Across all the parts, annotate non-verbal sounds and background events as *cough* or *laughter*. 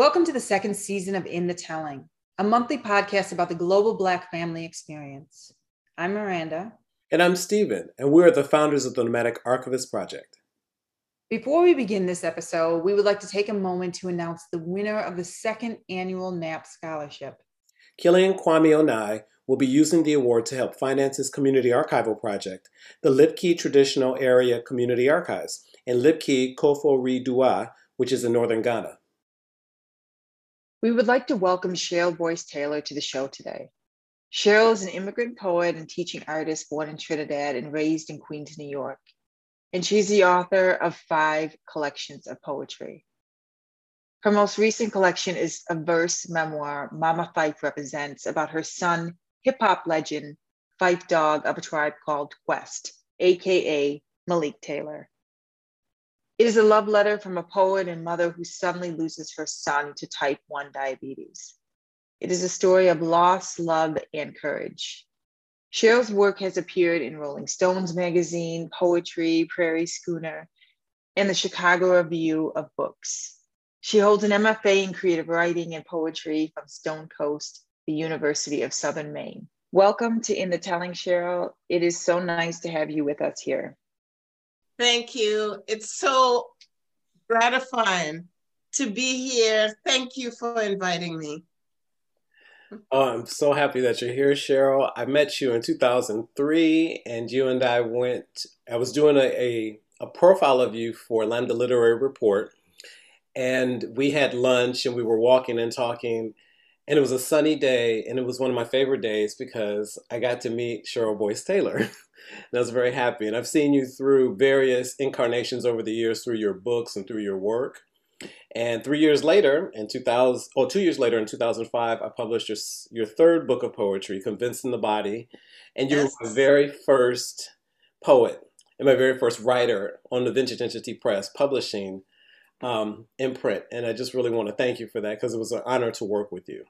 Welcome to the second season of In the Telling, a monthly podcast about the global Black family experience. I'm Miranda. And I'm Stephen, and we're the founders of the Nomadic Archivist Project. Before we begin this episode, we would like to take a moment to announce the winner of the second annual NAP Scholarship. Killian Kwame Onai will be using the award to help finance his community archival project, the Lipki Traditional Area Community Archives, in Lipki Kofori-Dua, which is in northern Ghana. We would like to welcome Cheryl Boyce Taylor to the show today. Cheryl is an immigrant poet and teaching artist born in Trinidad and raised in Queens, New York. And she's the author of five collections of poetry. Her most recent collection is a verse memoir Mama Phife represents about her son, hip hop legend, Phife Dawg of a tribe called Quest, AKA Malik Taylor. It is a love letter from a poet and mother who suddenly loses her son to type 1 diabetes. It is a story of loss, love, and courage. Cheryl's work has appeared in Rolling Stones magazine, Poetry, Prairie Schooner, and the Chicago Review of Books. She holds an MFA in creative writing and poetry from Stonecoast, the University of Southern Maine. Welcome to In the Telling, Cheryl. It is so nice to have you with us here. Thank you. It's so gratifying to be here. Thank you for inviting me. Oh, I'm so happy that you're here, Cheryl. I met you in 2003, and you and I went, I was doing a, a, a profile of you for Lambda Literary Report, and we had lunch and we were walking and talking. And it was a sunny day, and it was one of my favorite days because I got to meet Cheryl Boyce Taylor. *laughs* and I was very happy. And I've seen you through various incarnations over the years through your books and through your work. And three years later, in 2000, or two years later, in 2005, I published your, your third book of poetry, Convincing the Body. And you yes. my very first poet and my very first writer on the Vintage Entity Press publishing um, in print. And I just really want to thank you for that because it was an honor to work with you.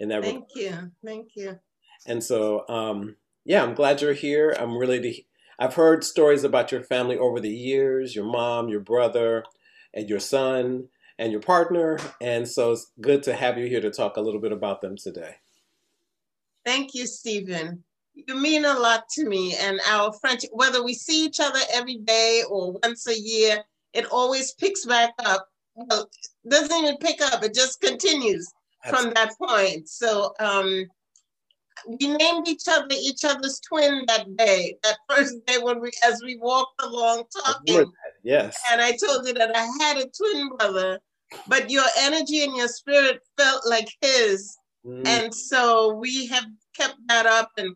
In that thank you. Thank you. And so, um, yeah, I'm glad you're here. I'm really, I've heard stories about your family over the years, your mom, your brother, and your son, and your partner. And so it's good to have you here to talk a little bit about them today. Thank you, Stephen. You mean a lot to me and our friendship, whether we see each other every day or once a year, it always picks back up. Well, doesn't even pick up, it just continues From that point. So um, we named each other each other's twin that day, that first day when we as we walked along talking. Yes. And I told you that I had a twin brother, but your energy and your spirit felt like his. Mm. And so we have kept that up and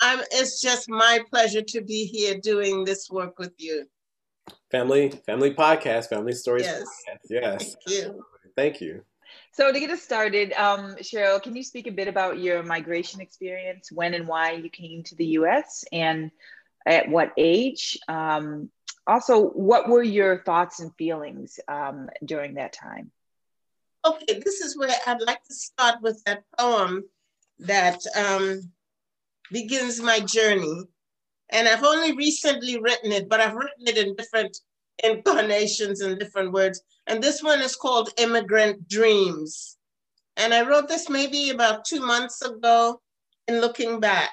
I'm it's just my pleasure to be here doing this work with you. Family, family podcast, family stories. Yes. Podcast. Yes. Thank you. Thank you. So to get us started, um, Cheryl, can you speak a bit about your migration experience, when and why you came to the U.S., and at what age? Um, also, what were your thoughts and feelings um, during that time? Okay, this is where I'd like to start with that poem that um, begins my journey. And I've only recently written it, but I've written it in different incarnations and different words. And this one is called Immigrant Dreams. And I wrote this maybe about two months ago in looking back.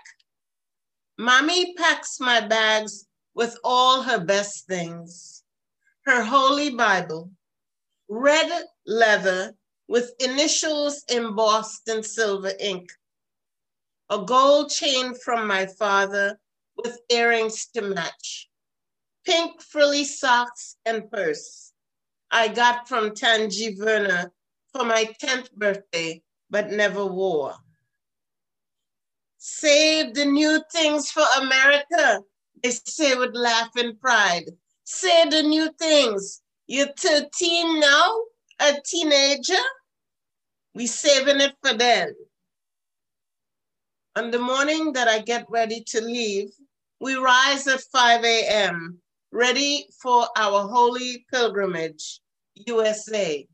Mommy packs my bags with all her best things her holy Bible, red leather with initials embossed in silver ink, a gold chain from my father with earrings to match, pink frilly socks and purse I got from Tanji Werner for my 10th birthday, but never wore. Save the new things for America, they say with laugh and pride. Say the new things. You're 13 now, a teenager? We saving it for then. On the morning that I get ready to leave, we rise at 5 a.m ready for our holy pilgrimage, USA.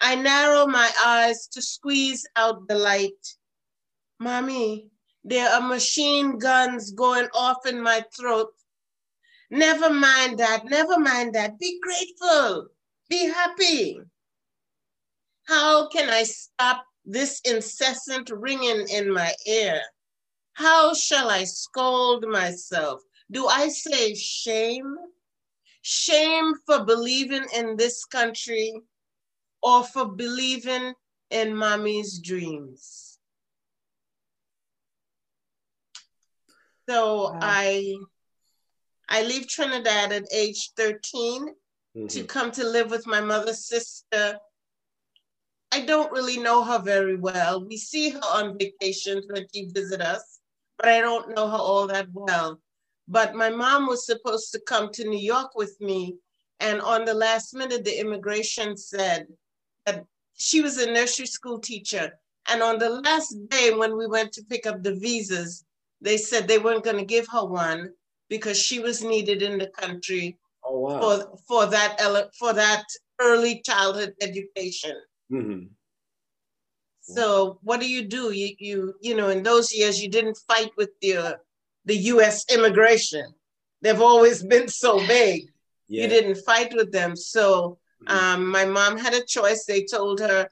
I narrow my eyes to squeeze out the light. Mommy, there are machine guns going off in my throat. Never mind that, never mind that. Be grateful, be happy. How can I stop this incessant ringing in my ear? How shall I scold myself? Do I say shame? Shame for believing in this country or for believing in mommy's dreams? So wow. I I leave Trinidad at age 13 mm-hmm. to come to live with my mother's sister. I don't really know her very well. We see her on vacations when she visits us, but I don't know her all that well. But my mom was supposed to come to New York with me. And on the last minute, the immigration said that she was a nursery school teacher. And on the last day, when we went to pick up the visas, they said they weren't going to give her one because she was needed in the country oh, wow. for for that for that early childhood education. Mm-hmm. So what do you do? You you you know in those years you didn't fight with the the U.S. immigration. They've always been so big. Yeah. You didn't fight with them. So mm-hmm. um, my mom had a choice. They told her,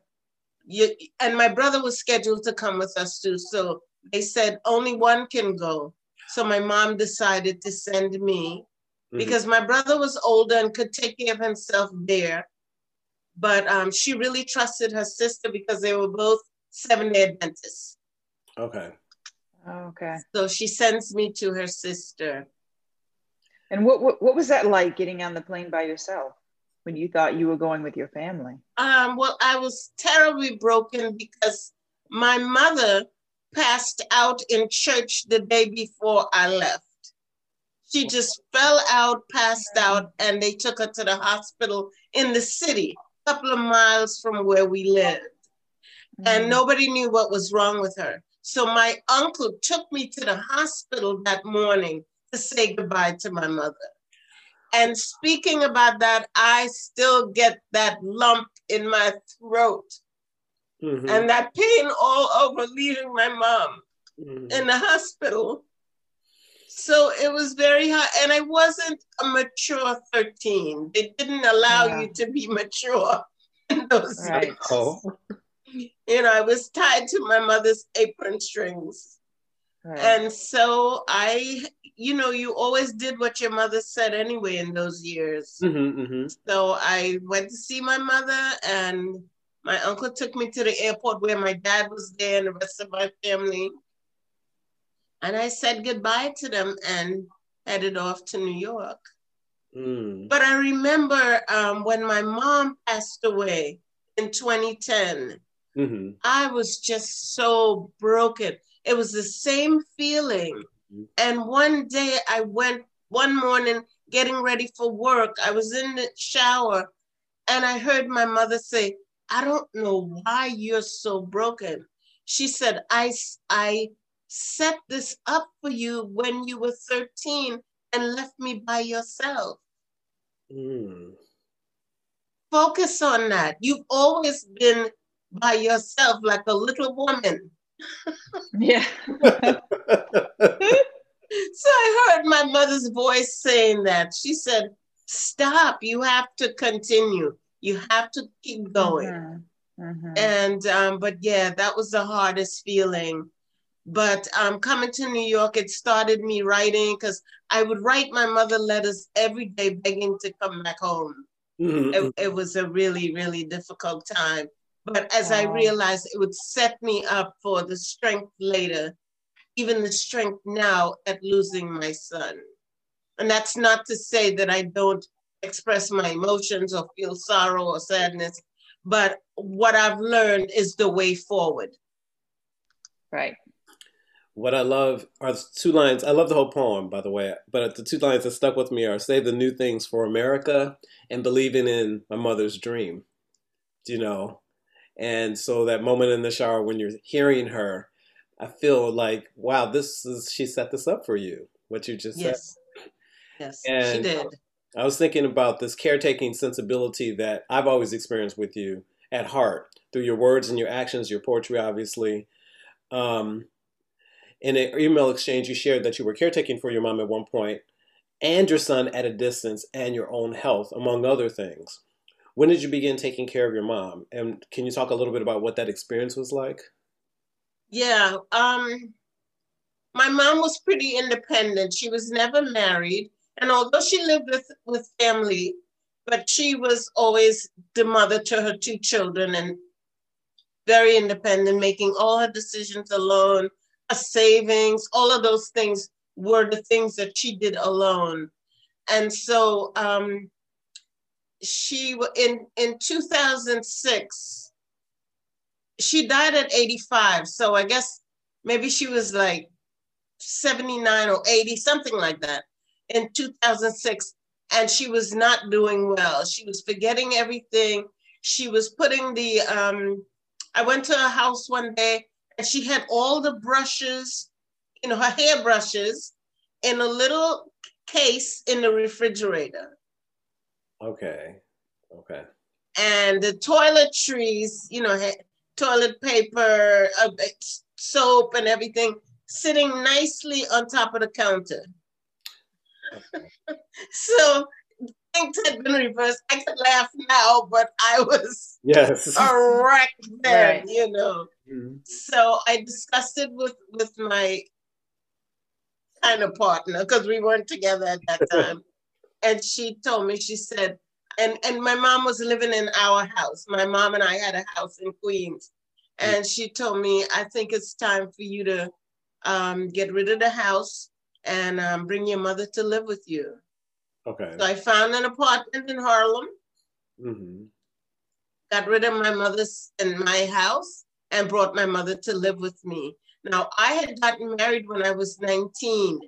you, and my brother was scheduled to come with us too. So they said only one can go. So my mom decided to send me mm-hmm. because my brother was older and could take care of himself there. But um, she really trusted her sister because they were both seven day Adventists. Okay. Okay. So she sends me to her sister. And what, what what was that like getting on the plane by yourself when you thought you were going with your family? Um, well, I was terribly broken because my mother passed out in church the day before I left. She just fell out, passed out, and they took her to the hospital in the city, a couple of miles from where we lived. Mm-hmm. And nobody knew what was wrong with her. So my uncle took me to the hospital that morning to say goodbye to my mother. And speaking about that, I still get that lump in my throat mm-hmm. and that pain all over leaving my mom mm-hmm. in the hospital. So it was very hard. And I wasn't a mature 13. They didn't allow yeah. you to be *laughs* mature in those right. Oh. You know, I was tied to my mother's apron strings. Right. And so I, you know, you always did what your mother said anyway in those years. Mm-hmm, mm-hmm. So I went to see my mother and my uncle took me to the airport where my dad was there and the rest of my family. And I said goodbye to them and headed off to New York. Mm. But I remember um, when my mom passed away in 2010, mm-hmm. I was just so broken. It was the same feeling. Mm-hmm. And one day I went, one morning, getting ready for work, I was in the shower and I heard my mother say, I don't know why you're so broken. She said, I, I set this up for you when you were 13 and left me by yourself. Mm. Focus on that. You've always been by yourself like a little woman. yeah. *laughs* so I heard my mother's voice saying that. She said, Stop, you have to continue. You have to keep going. Mm-hmm. Mm-hmm. And um, but yeah, that was the hardest feeling. But um, coming to New York, it started me writing because I would write my mother letters every day begging to come back home. Mm-hmm. It, it, was a really, really difficult time. But as wow. I realized, it would set me up for the strength later, even the strength now at losing my son. And that's not to say that I don't express my emotions or feel sorrow or sadness. But what I've learned is the way forward. Right. What I love are the two lines. I love the whole poem, by the way, but the two lines that stuck with me are "Say the new things for America" and "Believing in my mother's dream." Do you know? And so that moment in the shower when you're hearing her, I feel like, wow, this is she set this up for you. What you just yes. said. Yes, and she did. I was thinking about this caretaking sensibility that I've always experienced with you at heart through your words and your actions, your poetry, obviously. Um, in an email exchange, you shared that you were caretaking for your mom at one point and your son at a distance and your own health, among other things. When did you begin taking care of your mom? And can you talk a little bit about what that experience was like? Yeah. Um, my mom was pretty independent. She was never married. And although she lived with, with family, but she was always the mother to her two children and very independent, making all her decisions alone, her savings, all of those things were the things that she did alone. And so um, she in in 2006 she died at 85 so i guess maybe she was like 79 or 80 something like that in 2006 and she was not doing well. She was forgetting everything. She was putting the um i went to her house one day and she had all the brushes you know her hair brushes in a little case in the refrigerator Okay. Okay. and the toiletries, you know, toilet paper, uh, soap, and everything sitting nicely on top of the counter. *laughs* so things had been reversed. I could laugh now, but I was Yes. a wreck then, Right. you know. Mhm. So I discussed it with with my kind of partner because we weren't together at that *laughs* time, and she told me she said, and and my mom was living in our house. My mom and I had a house in Queens, and she told me, I think it's time for you to um, get rid of the house and um, bring your mother to live with you. Okay. So I found an apartment in Harlem, hmm got rid of my mother's in my house, and brought my mother to live with me. Now, I had gotten married when I was 19.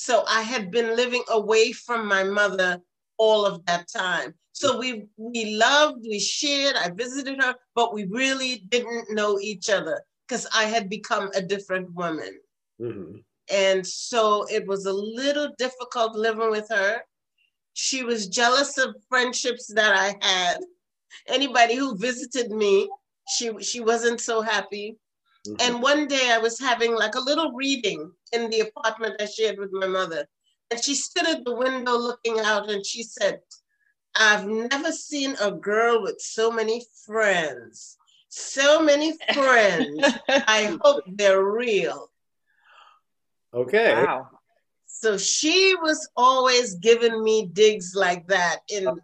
So I had been living away from my mother all of that time. So we we loved, we shared, I visited her, but we really didn't know each other because I had become a different woman. hmm And so it was a little difficult living with her. She was jealous of friendships that I had. Anybody who visited me, she she wasn't so happy. Hmm And one day I was having like a little reading in the apartment I shared with my mother. And she stood at the window looking out and she said, I've never seen a girl with so many friends. So many *laughs* friends. I hope they're real. Okay. wow. So she was always giving me digs like that in Okay.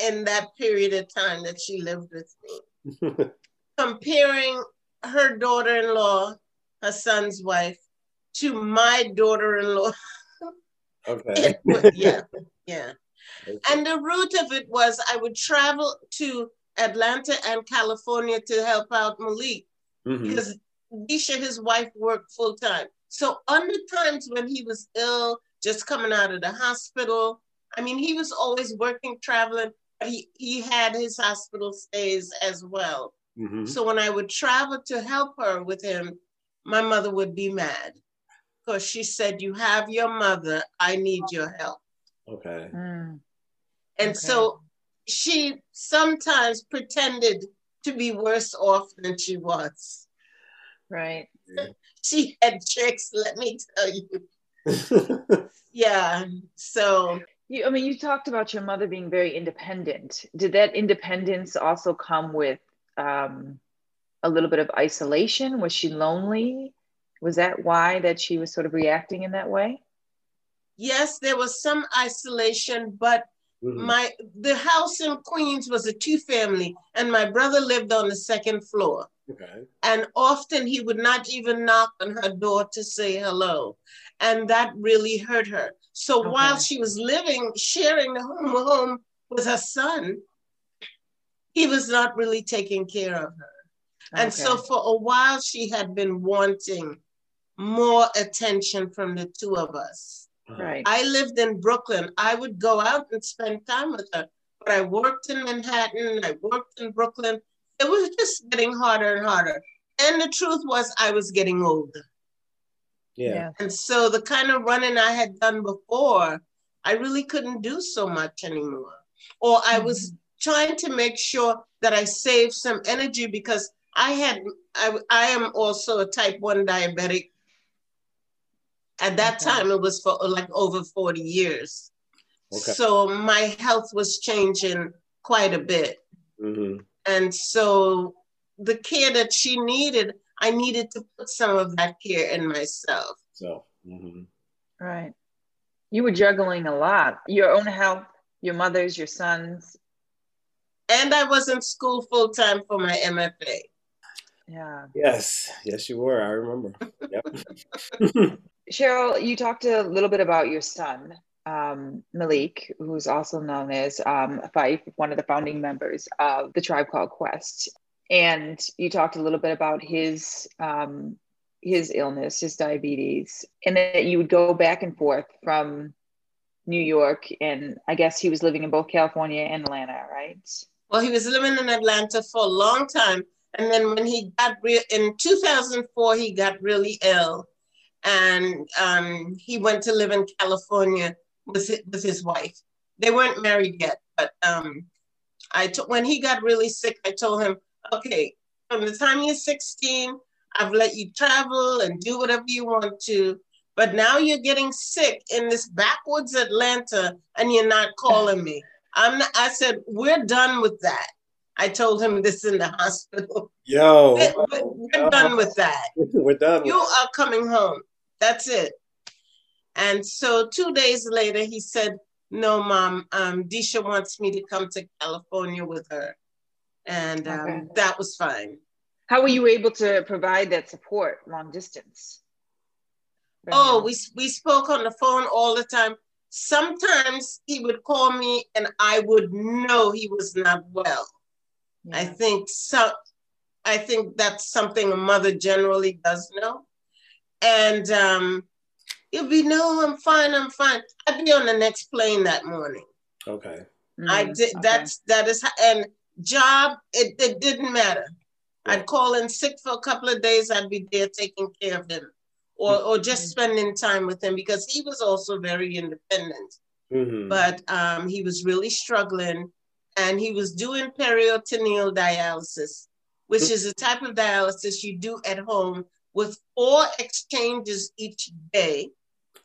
in that period of time that she lived with me. *laughs* Comparing her daughter-in-law, her son's wife, to my daughter-in-law. *laughs* okay. yeah, yeah. And the root of it was I would travel to Atlanta and California to help out Malik hmm because Disha, his wife, worked full time. So on the times when he was ill, just coming out of the hospital, I mean, he was always working, traveling, but he, he had his hospital stays as well. Hmm So when I would travel to help her with him, my mother would be mad because she said, You have your mother, I need your help. Okay. Mm, And Okay. so she sometimes pretended to be worse off than she was. right. *laughs* She had tricks, let me tell you. *laughs* Yeah. So You, I mean, you talked about your mother being very independent. Did that independence also come with um, a little bit of isolation? Was she lonely? Was that why that she was sort of reacting in that way? yes, there was some isolation, but Mhm. my the house in Queens was a two-family, and my brother lived on the second floor. Okay. And often he would not even knock on her door to say hello. And that really hurt her. So Okay. while she was living, sharing the home home with her son, he was not really taking care of her. And so for a while, she had been wanting more attention from the two of us. Uh-huh. right. I lived in Brooklyn. I would go out and spend time with her, but I worked in Manhattan, I worked in Brooklyn. It was just getting harder and harder. And the truth was, I was getting older. Yeah. And so the kind of running I had done before, I really couldn't do so much anymore. Or I was trying to make sure that I saved some energy because I had, I, I am also a type 1 diabetic. At that Okay. time, it was for like over 40 years. Okay. So my health was changing quite a bit. Mm-hmm. And so the care that she needed, I needed to put some of that care in myself. So, mm-hmm. right. You were juggling a lot your own health, your mother's, your son's. And I was in school full time for my MFA. Yeah. Yes. Yes, you were. I remember. Yep. *laughs* Cheryl, you talked a little bit about your son, um, Malik, who's also known as um, Phife, one of the founding members of the Tribe Called Quest. And you talked a little bit about his um, his illness, his diabetes, and that you would go back and forth from New York, and I guess he was living in both California and Atlanta, right? Well, he was living in Atlanta for a long time, and then when he got real in 2004, he got really ill, and um, he went to live in California with with his wife. They weren't married yet, but um, when he got really sick, I told him, okay, from the time you're 16, I've let you travel and do whatever you want to. But now you're getting sick in this backwoods Atlanta and you're not calling me. I'm not, I said, we're done with that. I told him this in the hospital. Yo, we're, we're done with that. *laughs* we're done. You are coming home. That's it. And so two days later, he said, no, mom, um, Disha wants me to come to California with her and um, okay. that was fine. How were you able to provide that support long distance? Oh, we we spoke on the phone all the time. Sometimes he would call me, and I would know he was not well. Yeah. I think so. I think that's something a mother generally does know. And um, he'll be, no, I'm fine, I'm fine. I'd be on the next plane that morning. Okay. Mm, I did. Okay. That's that is, and job, it, it didn't matter. I'd call in sick for a couple of days, I'd be there taking care of him or, or just mm-hmm. spending time with him because he was also very independent. Mm-hmm. But um, he was really struggling and he was doing peritoneal dialysis, which mm-hmm. is a type of dialysis you do at home with four exchanges each day.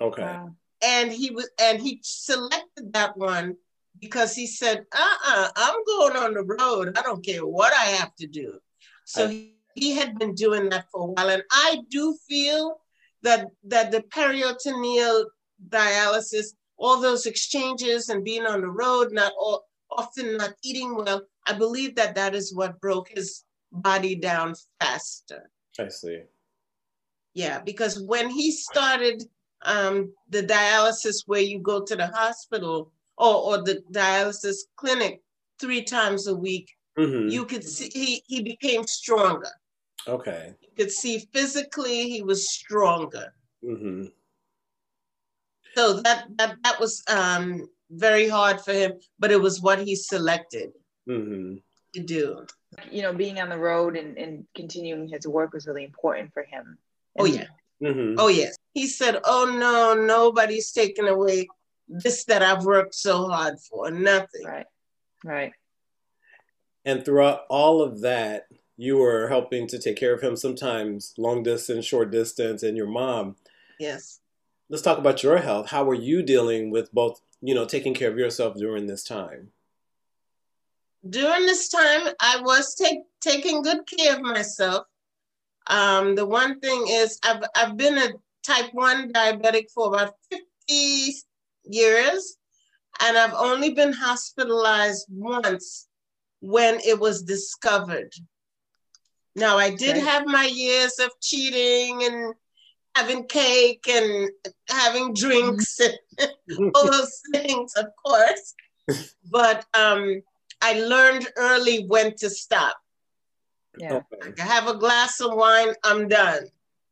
Okay. And he was and he selected that one because he said, uh-uh, I'm going on the road. I don't care what I have to do. So I, he had been doing that for a while. And I do feel that that the peritoneal dialysis, all those exchanges and being on the road, not all, often not eating well, I believe that that is what broke his body down faster. I see. Yeah, because when he started um, the dialysis where you go to the hospital, or, or the dialysis clinic three times a week, mm-hmm. you could see he, he became stronger. Okay. You could see physically he was stronger. Mm-hmm. So that, that that was um, very hard for him, but it was what he selected mm-hmm. to do. You know, being on the road and, and continuing his work was really important for him. Oh, and oh yeah. Mm-hmm. Oh yes. He said, "Oh no, nobody's taking away this that I've worked so hard for, nothing. Right, right. And throughout all of that, you were helping to take care of him sometimes long distance, short distance, and your mom. Yes. Let's talk about your health. How were you dealing with both, you know, taking care of yourself during this time? During this time, I was take, taking good care of myself. Um, the one thing is, I've, I've been a type 1 diabetic for about 50 years, and I've only been hospitalized once when it was discovered. Now, I did okay. have my years of cheating and having cake and having drinks and *laughs* all those things, of course. But um, I learned early when to stop. Yeah. I have a glass of wine, I'm done.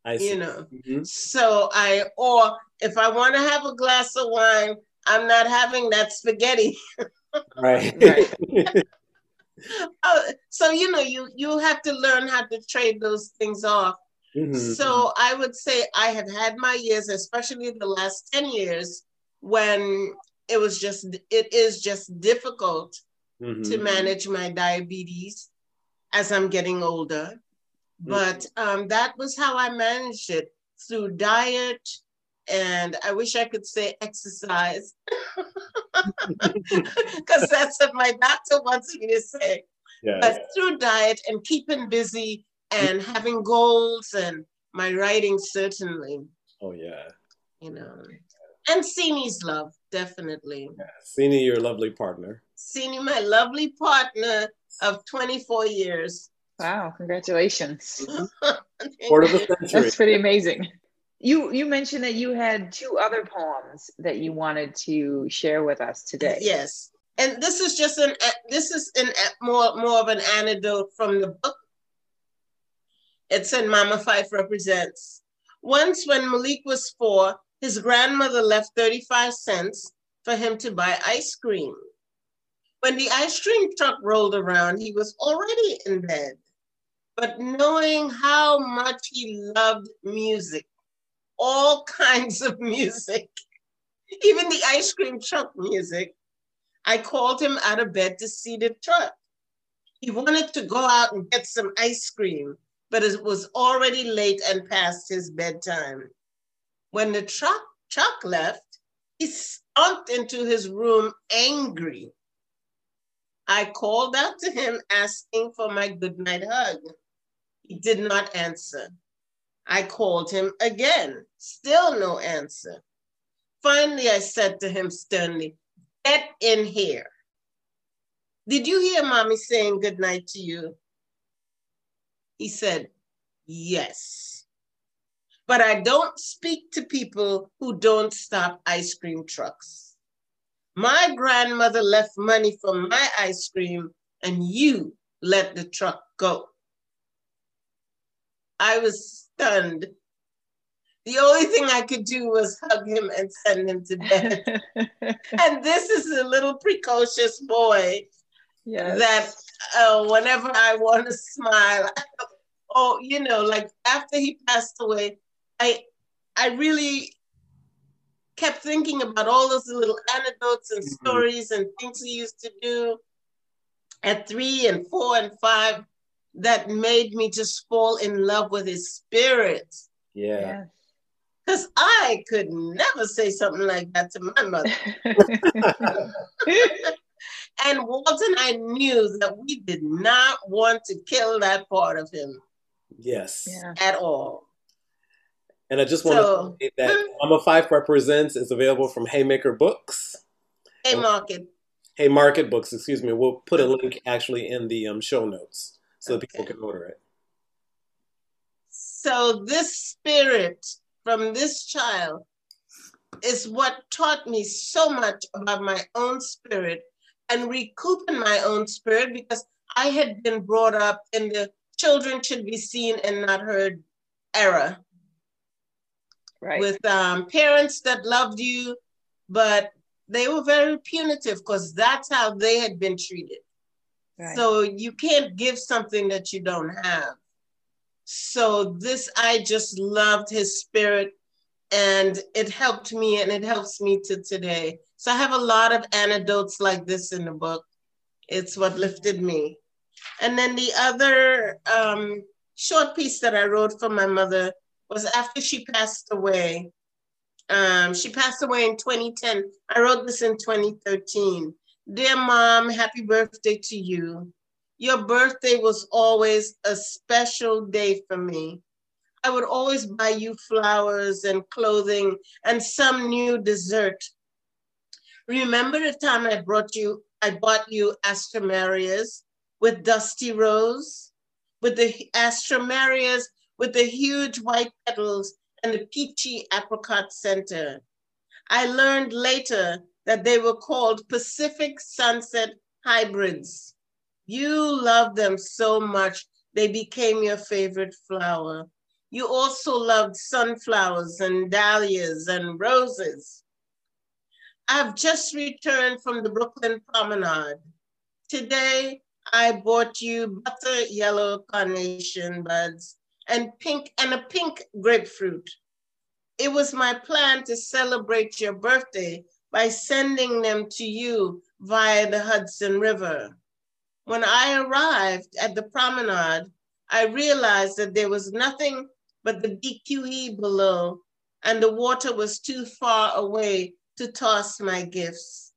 I see. You know, mm-hmm. so I, or if I want to have a glass of wine, I'm not having that spaghetti. *laughs* right. right. *laughs* *laughs* oh, so you know, you you have to learn how to trade those things off. Mm-hmm. So I would say I have had my years, especially the last 10 years, when it was just it is just difficult mm-hmm. to manage my diabetes as I'm getting older. But um, that was how I managed it through diet, and I wish I could say exercise. *laughs* *laughs* because that's what my doctor wants me to say. Yes. But through diet and keeping busy and having goals and my writing, certainly, Oh yeah. you know. And Sini's love, definitely. Sini, your lovely partner. Sini, my lovely partner of 24 years. Wow, congratulations. *laughs* Quarter of a century. That's pretty amazing. You you mentioned that you had two other poems that you wanted to share with us today. Yes. And this is just an this is an more more of an anecdote from the book. It's in Mama Phife represents. Once when Malik was four, his grandmother left 35 cents for him to buy ice cream. When the ice cream truck rolled around, he was already in bed. But knowing how much he loved music, all *laughs* kinds of music, even the ice cream truck music, I called him out of bed to see the truck. He wanted to go out and get some ice cream, but it was already late and past his bedtime. When the truck, truck left, he stomped into his room angry. I called out to him asking for my goodnight hug. He did not answer. I called him again, still no answer. Finally, I said to him sternly, Get in here. Did you hear mommy saying goodnight to you? He said, Yes. But I don't speak to people who don't stop ice cream trucks. My grandmother left money for my ice cream, and you let the truck go. I was stunned. The only thing I could do was hug him and send him to bed. *laughs* and this is a little precocious boy yes. that uh, whenever I want to smile, oh, you know, like after he passed away, I I really kept thinking about all those little anecdotes and Mhm. stories and things he used to do at three and four and five that made me just fall in love with his spirit. Yeah. Yes. Because I could never say something like that to my mother. *laughs* *laughs* And Walt and I knew that we did not want to kill that part of him Yes. yeah. at all. And I just want So- to say that Mama Phife Represents is available from Haymaker Books. Hey, Market. Haymarket Books, excuse me. We'll put a link actually in the um, show notes so that people can order it. So this spirit from this child is what taught me so much about my own spirit and recouping my own spirit because I had been brought up in the children should be seen and not heard era Right. with um, parents that loved you, but they were very punitive because that's how they had been treated. Right. So you can't give something that you don't have. So this, I just loved his spirit and it helped me and it helps me to today. So I have a lot of anecdotes like this in the book. It's what lifted me. And then the other um, short piece that I wrote for my mother was after she passed away. Um, she passed away in 2010. I wrote this in 2013. Dear mom, happy birthday to you. Your birthday was always a special day for me. I would always buy you flowers and clothing and some new dessert. Remember the time I brought you, I bought you alstroemerias with dusty rose, with the alstroemerias with the huge white petals and the peachy apricot center. I learned later that they were called Pacific Sunset Hybrids. You loved them so much, they became your favorite flower. You also loved sunflowers and dahlias and roses. I've just returned from the Brooklyn Promenade. Today, I bought you butter yellow carnation buds and pink and a pink grapefruit. It was my plan to celebrate your birthday by sending them to you via the Hudson River. When I arrived at the promenade, I realized that there was nothing but the BQE below, and the water was too far away to toss my gifts.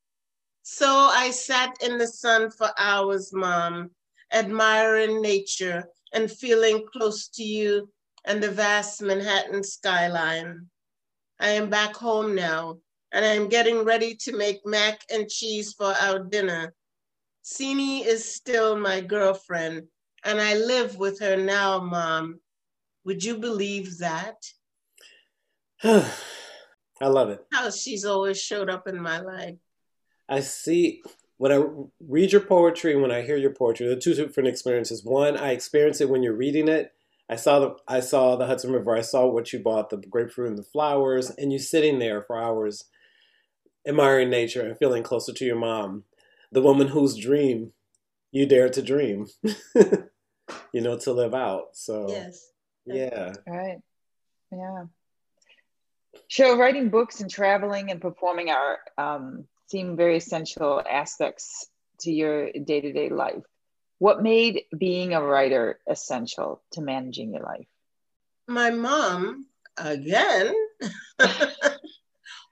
So I sat in the sun for hours, Mom, admiring nature and feeling close to you and the vast Manhattan skyline. I am back home now, and I am getting ready to make mac and cheese for our dinner. Sini is still my girlfriend, and I live with her now, Mom. Would you believe that? *sighs* I love it. How she's always showed up in my life. I see when I read your poetry and when I hear your poetry, the two different experiences. One, I experience it when you're reading it. I saw the I saw the Hudson River. I saw what you bought, the grapefruit and the flowers, and you sitting there for hours, admiring nature and feeling closer to your mom, the woman whose dream you dare to dream, *laughs* you know, to live out. So yes, yeah, right, yeah. So writing books and traveling and performing are um, seem very essential aspects to your day to day life. What made being a writer essential to managing your life? My mom, again, *laughs*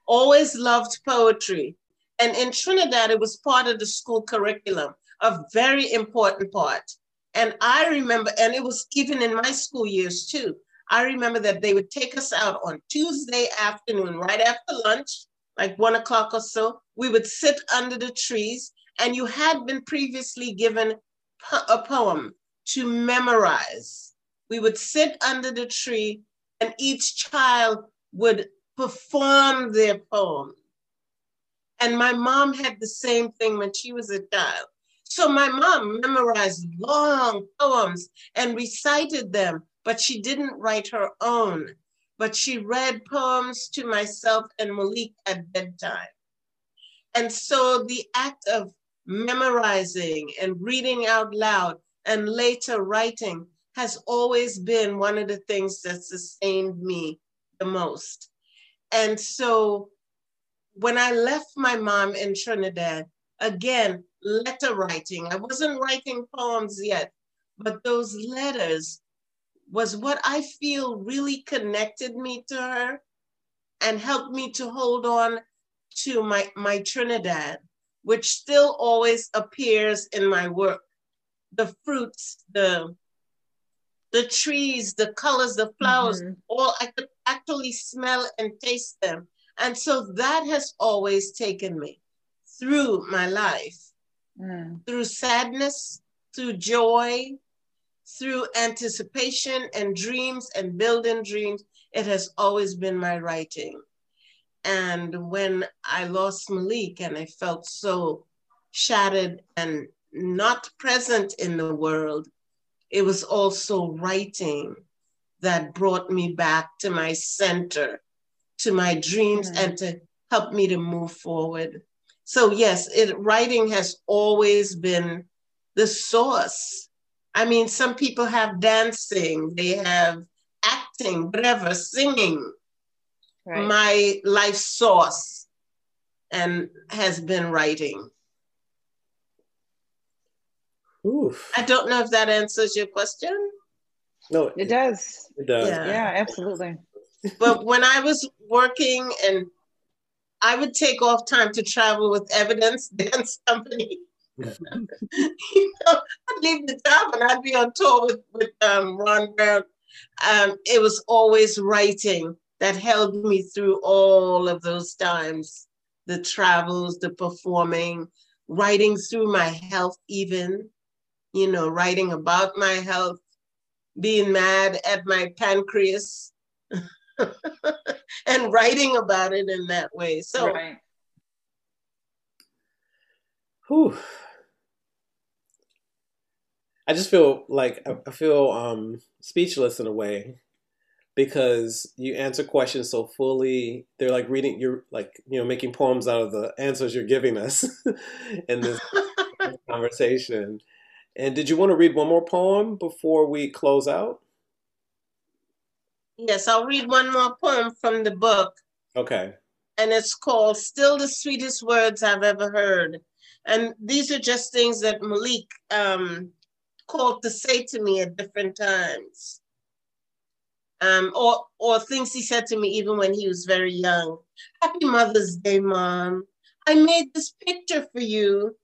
always loved poetry. And in Trinidad, it was part of the school curriculum, a very important part. And I remember, and it was even in my school years too. I remember that they would take us out on Tuesday afternoon, right after lunch, like one o'clock or so. We would sit under the trees, and you had been previously given a poem to memorize. We would sit under the tree, and each child would perform their poem. And my mom had the same thing when she was a child. So my mom memorized long poems and recited them, but she didn't write her own. But she read poems to myself and Malik at bedtime. And so the act of memorizing and reading out loud and later writing has always been one of the things that sustained me the most. And so when I left my mom in Trinidad, again, letter writing. I wasn't writing poems yet, but those letters was what I feel really connected me to her and helped me to hold on to my, my Trinidad which still always appears in my work. The fruits, the the trees, the colors, the flowers, mm-hmm. all I could actually smell and taste them. And so that has always taken me through my life, mm. through sadness, through joy, through anticipation and dreams and building dreams. It has always been my writing. And when I lost Malik and I felt so shattered and not present in the world, it was also writing that brought me back to my center, to my dreams, mm-hmm. and to help me to move forward. So, yes, it, writing has always been the source. I mean, some people have dancing, they have acting, whatever, singing right. my life source and has been writing. Oof. I don't know if that answers your question. No, it does. It does. Yeah, yeah absolutely. but when I was working and I would take off time to travel with Evidence *laughs* Dance Company. *laughs* you know, I'd leave the job and I'd be on tour with, with um, Ron Brown. Um, it was always writing that held me through all of those times the travels, the performing, writing through my health, even, you know, writing about my health, being mad at my pancreas, *laughs* and writing about it in that way. So, right. Whew. I just feel like I feel um, speechless in a way because you answer questions so fully. They're like reading, you're like, you know, making poems out of the answers you're giving us *laughs* in this *laughs* conversation. And did you want to read one more poem before we close out? Yes, I'll read one more poem from the book. Okay. And it's called Still the Sweetest Words I've Ever Heard. And these are just things that Malik um, called to say to me at different times um, or or things he said to me even when he was very young. Happy Mother's Day, Mom. I made this picture for you.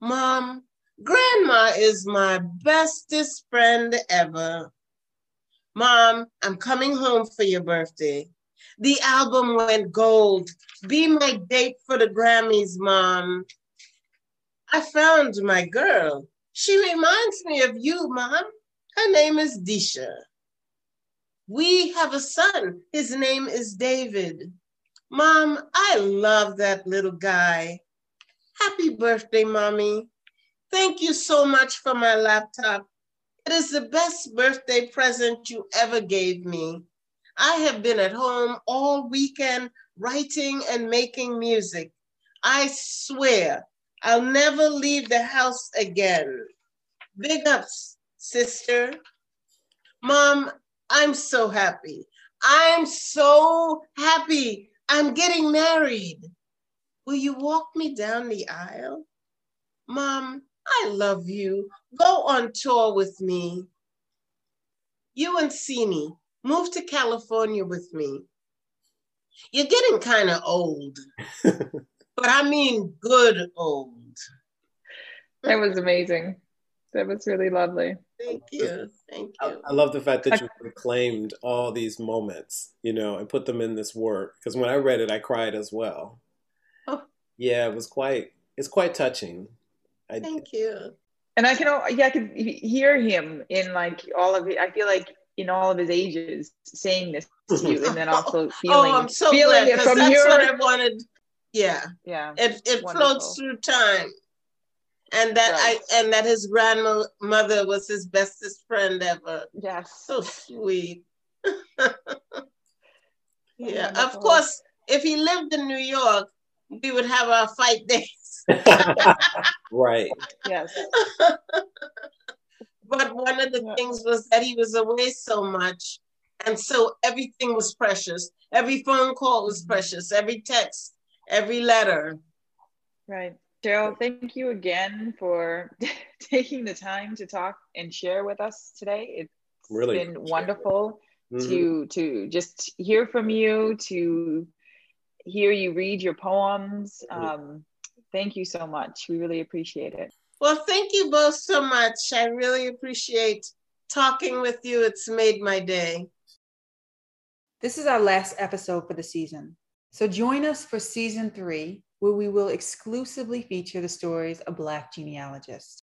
Mom, Grandma is my bestest friend ever. Mom, I'm coming home for your birthday. The album went gold. Be my date for the Grammys, Mom. I found my girl. She reminds me of you, Mom. Her name is Deisha. We have a son. His name is David. Mom, I love that little guy. Happy birthday, Mommy. Thank you so much for my laptop. It is the best birthday present you ever gave me. I have been at home all weekend writing and making music. I swear I'll never leave the house again. Big ups, sister. Mom, I'm so happy. I'm so happy. I'm getting married. Will you walk me down the aisle? Mom, I love you. Go on tour with me. You and Sini, move to California with me. You're getting kind of old, *laughs* but I mean good old. That was amazing. That was really lovely. Thank you. Thank you. I, I love the fact that you reclaimed all these moments, you know, and put them in this work. Because when I read it, I cried as well. Oh. Yeah, it was quite. It's quite touching. I, Thank you. And I can, yeah, I can hear him in like all of it. I feel like in all of his ages saying this to you, and then also *laughs* oh, feeling, oh, I'm so feeling glad, it from that's your. what I wanted. Yeah, yeah. It it floats through time, and that right. I and that his grandmother was his bestest friend ever. Yes, so sweet. *laughs* yeah, of course. If he lived in New York, we would have our fight days. *laughs* right. Yes. *laughs* but one of the yeah. things was that he was away so much. And so everything was precious. Every phone call was mm-hmm. precious. Every text, every letter. Right. Cheryl, thank you again for *laughs* taking the time to talk and share with us today. It's really been wonderful mm-hmm. to to just hear from you, to hear you read your poems. Um, thank you so much. We really appreciate it. Well, thank you both so much. I really appreciate talking with you. It's made my day. This is our last episode for the season. So join us for season three, where we will exclusively feature the stories of Black genealogists.